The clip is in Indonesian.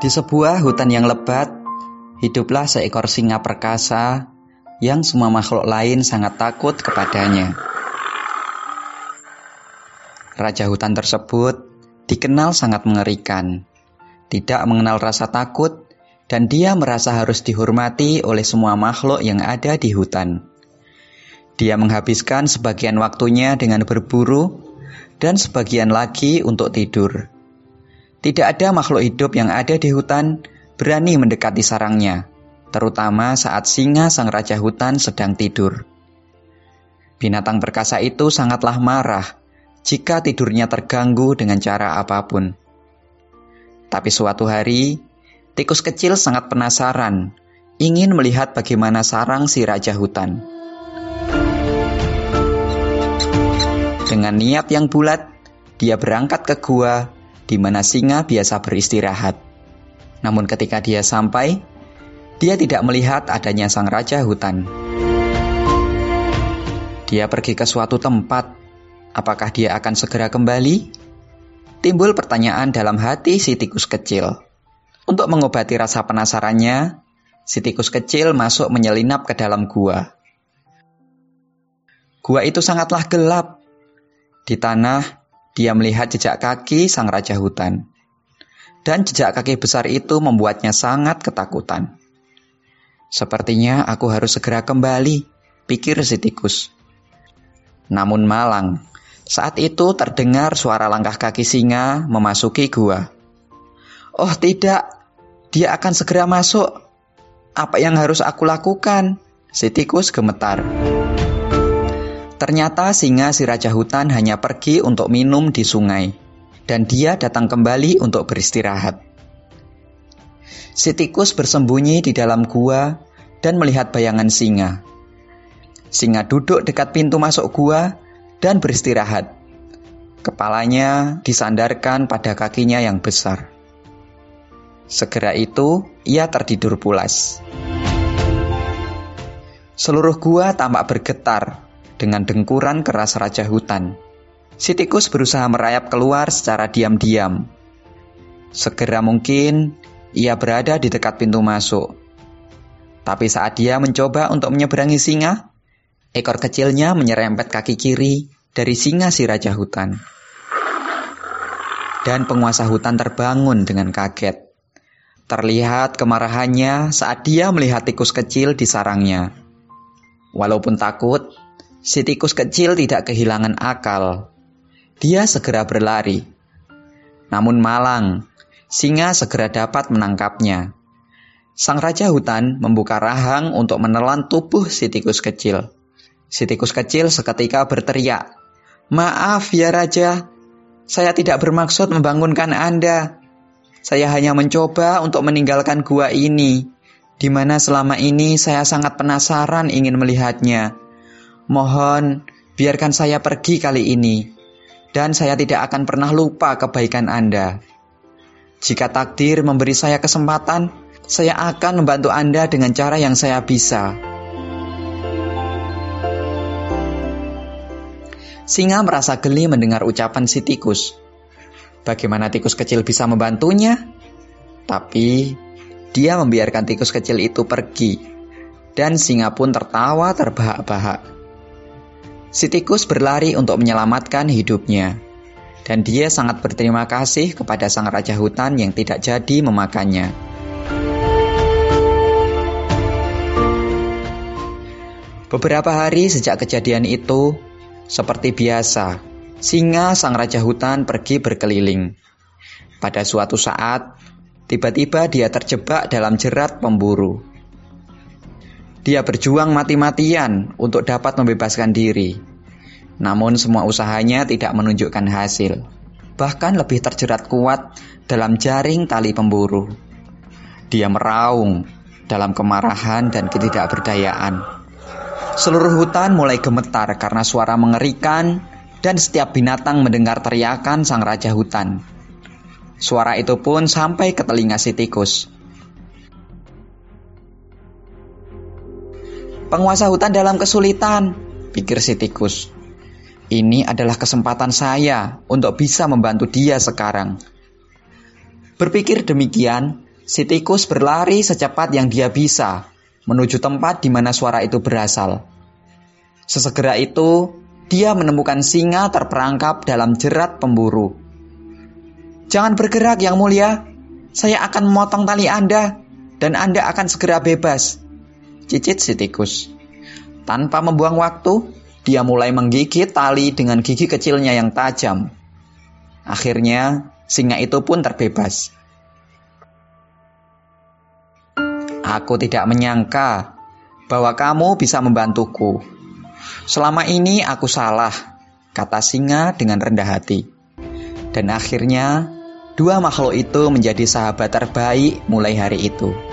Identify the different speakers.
Speaker 1: Di sebuah hutan yang lebat, hiduplah seekor singa perkasa yang semua makhluk lain sangat takut kepadanya. Raja hutan tersebut dikenal sangat mengerikan, tidak mengenal rasa takut, dan dia merasa harus dihormati oleh semua makhluk yang ada di hutan. Dia menghabiskan sebagian waktunya dengan berburu dan sebagian lagi untuk tidur. Tidak ada makhluk hidup yang ada di hutan berani mendekati sarangnya, terutama saat singa sang raja hutan sedang tidur. Binatang perkasa itu sangatlah marah jika tidurnya terganggu dengan cara apa pun. Tapi suatu hari, tikus kecil sangat penasaran, ingin melihat bagaimana sarang si raja hutan. Dengan niat yang bulat, dia berangkat ke gua di mana singa biasa beristirahat. Namun ketika dia sampai, dia tidak melihat adanya sang raja hutan. Dia pergi ke suatu tempat. Apakah dia akan segera kembali? Timbul pertanyaan dalam hati si tikus kecil. Untuk mengobati rasa penasarannya, si tikus kecil masuk menyelinap ke dalam gua. Gua itu sangatlah gelap. Di tanah dia melihat jejak kaki sang raja hutan. Dan jejak kaki besar itu membuatnya sangat ketakutan. Sepertinya aku harus segera kembali, pikir si tikus. Namun malang, saat itu terdengar suara langkah kaki singa memasuki gua. Oh tidak, dia akan segera masuk. Apa yang harus aku lakukan? Si tikus gemetar. Ternyata singa si raja hutan hanya pergi untuk minum di sungai, dan dia datang kembali untuk beristirahat. Si tikus bersembunyi di dalam gua dan melihat bayangan singa. Singa duduk dekat pintu masuk gua dan beristirahat. Kepalanya disandarkan pada kakinya yang besar. Segera itu, ia tertidur pulas. Seluruh gua tampak bergetar dengan dengkuran keras raja hutan. Si tikus berusaha merayap keluar secara diam-diam. Segera mungkin ia berada di dekat pintu masuk. Tapi saat dia mencoba untuk menyeberangi singa, ekor kecilnya menyerempet kaki kiri dari singa si raja hutan. Dan penguasa hutan terbangun dengan kaget. Terlihat kemarahannya saat dia melihat tikus kecil di sarangnya. Walaupun takut, Si tikus kecil tidak kehilangan akal. Dia segera berlari. Namun malang, singa segera dapat menangkapnya. Sang raja hutan membuka rahang untuk menelan tubuh si tikus kecil. Si tikus kecil seketika berteriak, "Maaf ya raja, saya tidak bermaksud membangunkan Anda. Saya hanya mencoba untuk meninggalkan gua ini, di mana selama ini saya sangat penasaran ingin melihatnya." Mohon biarkan saya pergi kali ini, dan saya tidak akan pernah lupa kebaikan Anda. Jika takdir memberi saya kesempatan, saya akan membantu Anda dengan cara yang saya bisa. Singa merasa geli mendengar ucapan si tikus. Bagaimana tikus kecil bisa membantunya? Tapi dia membiarkan tikus kecil itu pergi, dan singa pun tertawa terbahak-bahak. Si tikus berlari untuk menyelamatkan hidupnya, dan dia sangat berterima kasih kepada sang raja hutan yang tidak jadi memakannya. Beberapa hari sejak kejadian itu, seperti biasa, singa sang raja hutan pergi berkeliling. Pada suatu saat, tiba-tiba dia terjebak dalam jerat pemburu. Dia berjuang mati-matian untuk dapat membebaskan diri. Namun semua usahanya tidak menunjukkan hasil. Bahkan lebih terjerat kuat dalam jaring tali pemburu. Dia meraung dalam kemarahan dan ketidakberdayaan. Seluruh hutan mulai gemetar karena suara mengerikan dan setiap binatang mendengar teriakan sang raja hutan. Suara itu pun sampai ke telinga si tikus. Penguasa hutan dalam kesulitan, pikir si tikus. Ini adalah kesempatan saya untuk bisa membantu dia sekarang. Berpikir demikian, Si tikus berlari secepat yang dia bisa menuju tempat di mana suara itu berasal. Sesegera itu, dia menemukan singa terperangkap dalam jerat pemburu. Jangan bergerak, Yang Mulia. Saya akan memotong tali Anda, dan Anda akan segera bebas. Cicit si tikus. Tanpa membuang waktu, dia mulai menggigit tali dengan gigi kecilnya yang tajam. Akhirnya, singa itu pun terbebas. Aku tidak menyangka bahwa kamu bisa membantuku. Selama ini aku salah, kata singa dengan rendah hati. Dan akhirnya, dua makhluk itu menjadi sahabat terbaik mulai hari itu.